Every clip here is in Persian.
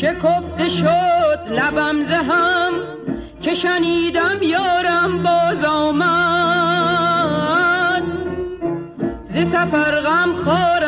شکفته شد لبم زهم که شنیدم یارم باز آمد. ز سفر غم خارم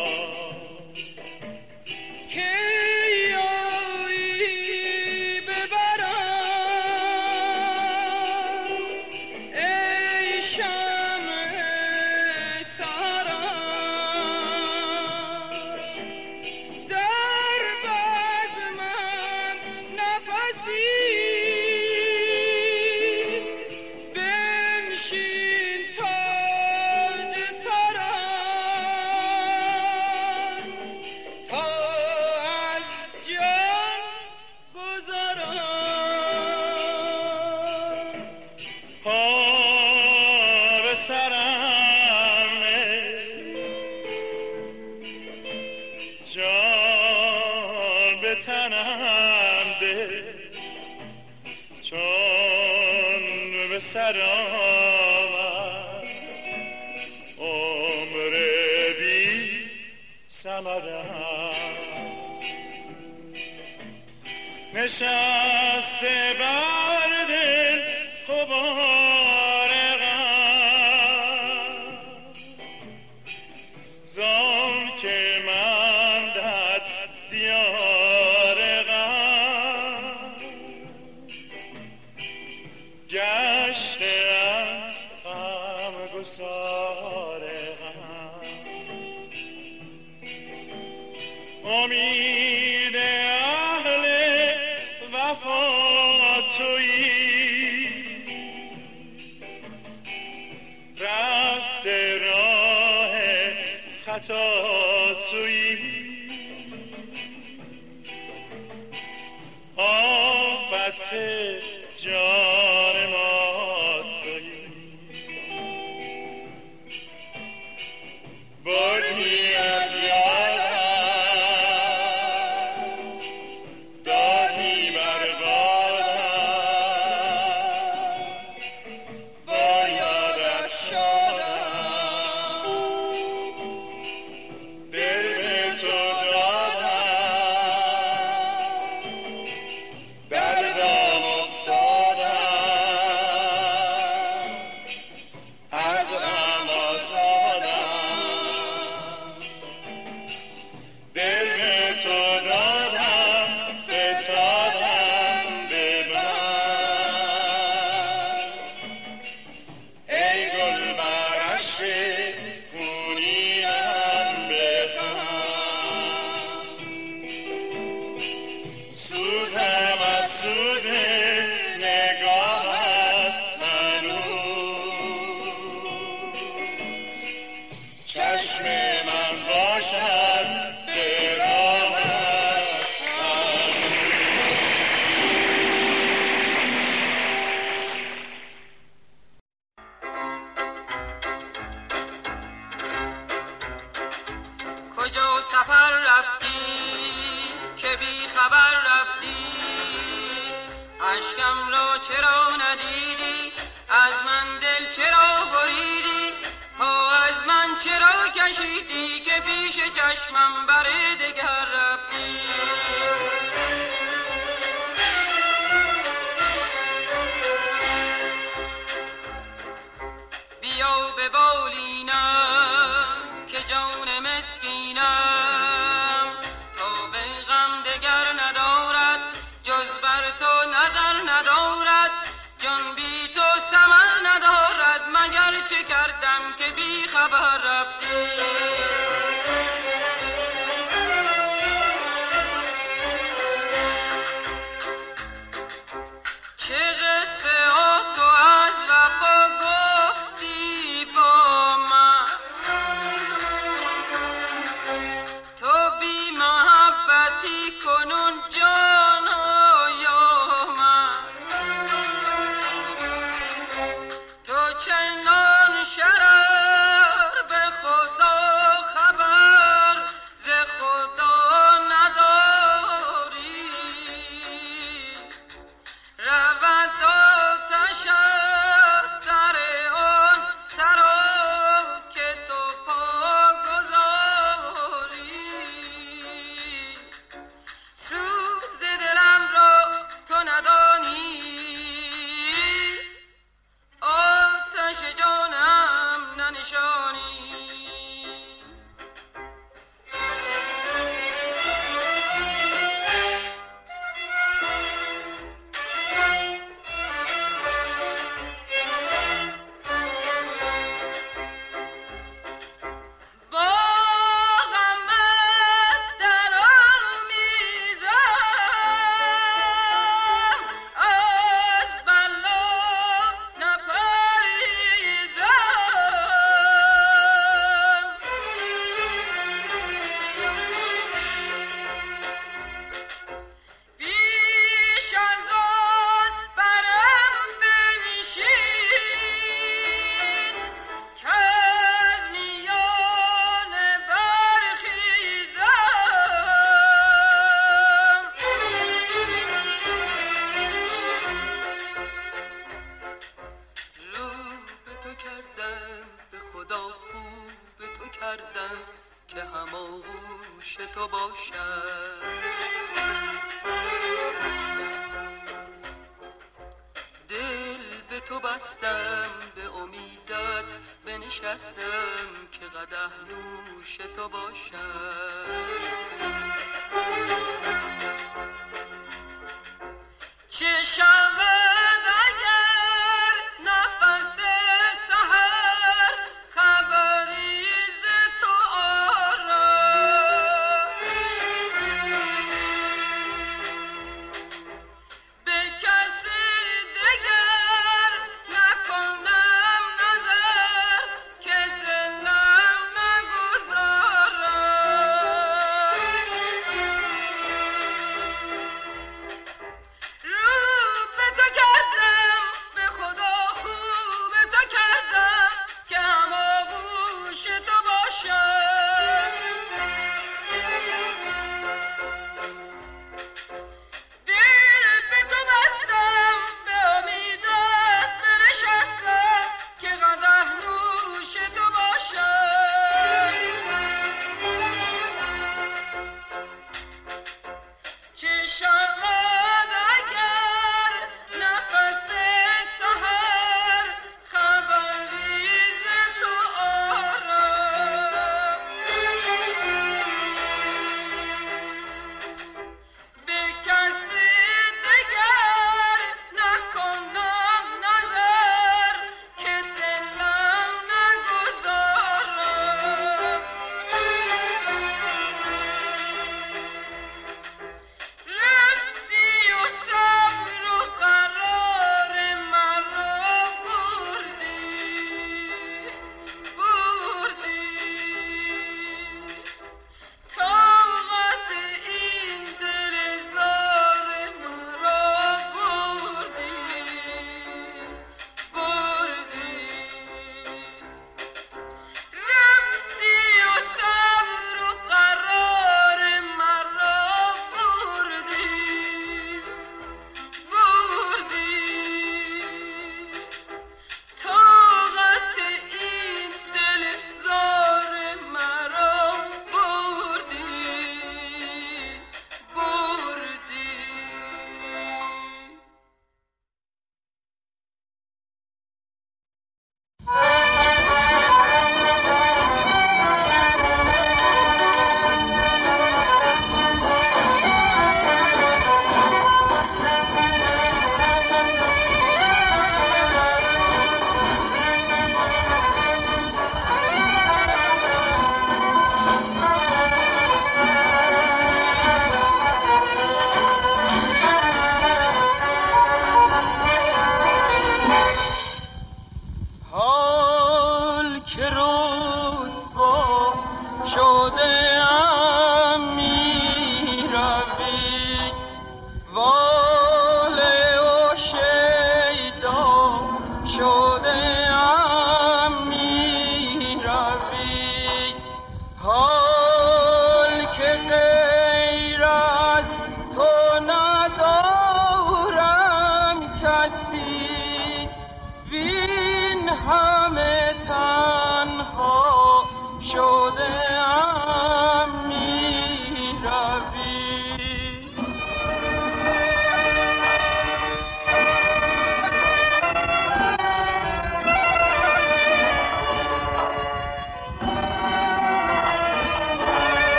سفر رفتی چه بی خبر رفتی؟ اشکم را چرا ندیدی؟ از من دل چرا بریدی؟ ها از من چرا کشیدی که پیش چشمم بر دگر رفتی؟ که بی خبر رفتی.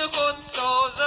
خود سازد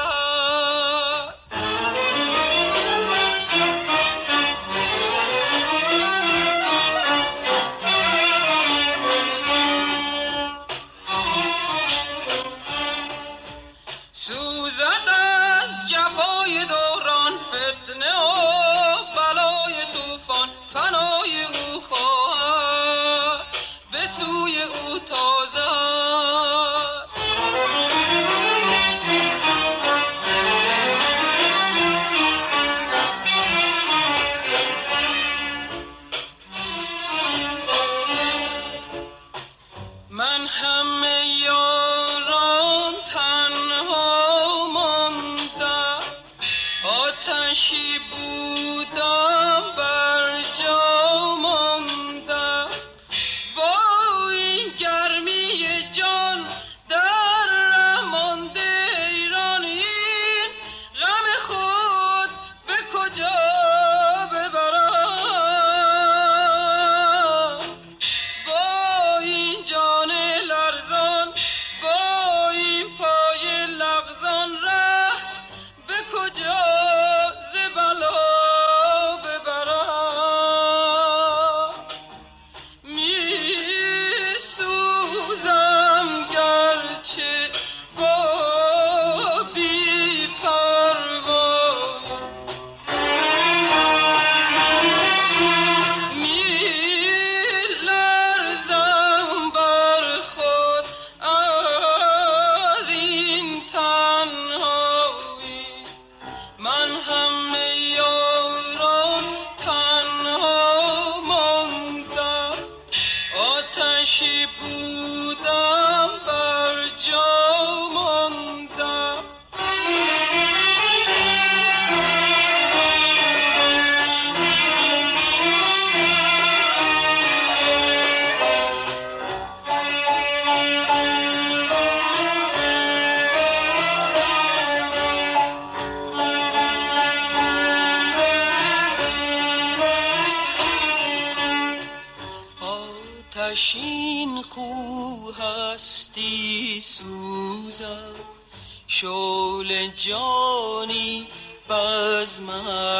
جانی بزم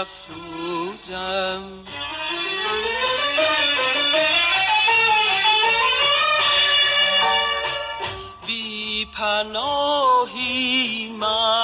افروزم بی پناهی محفل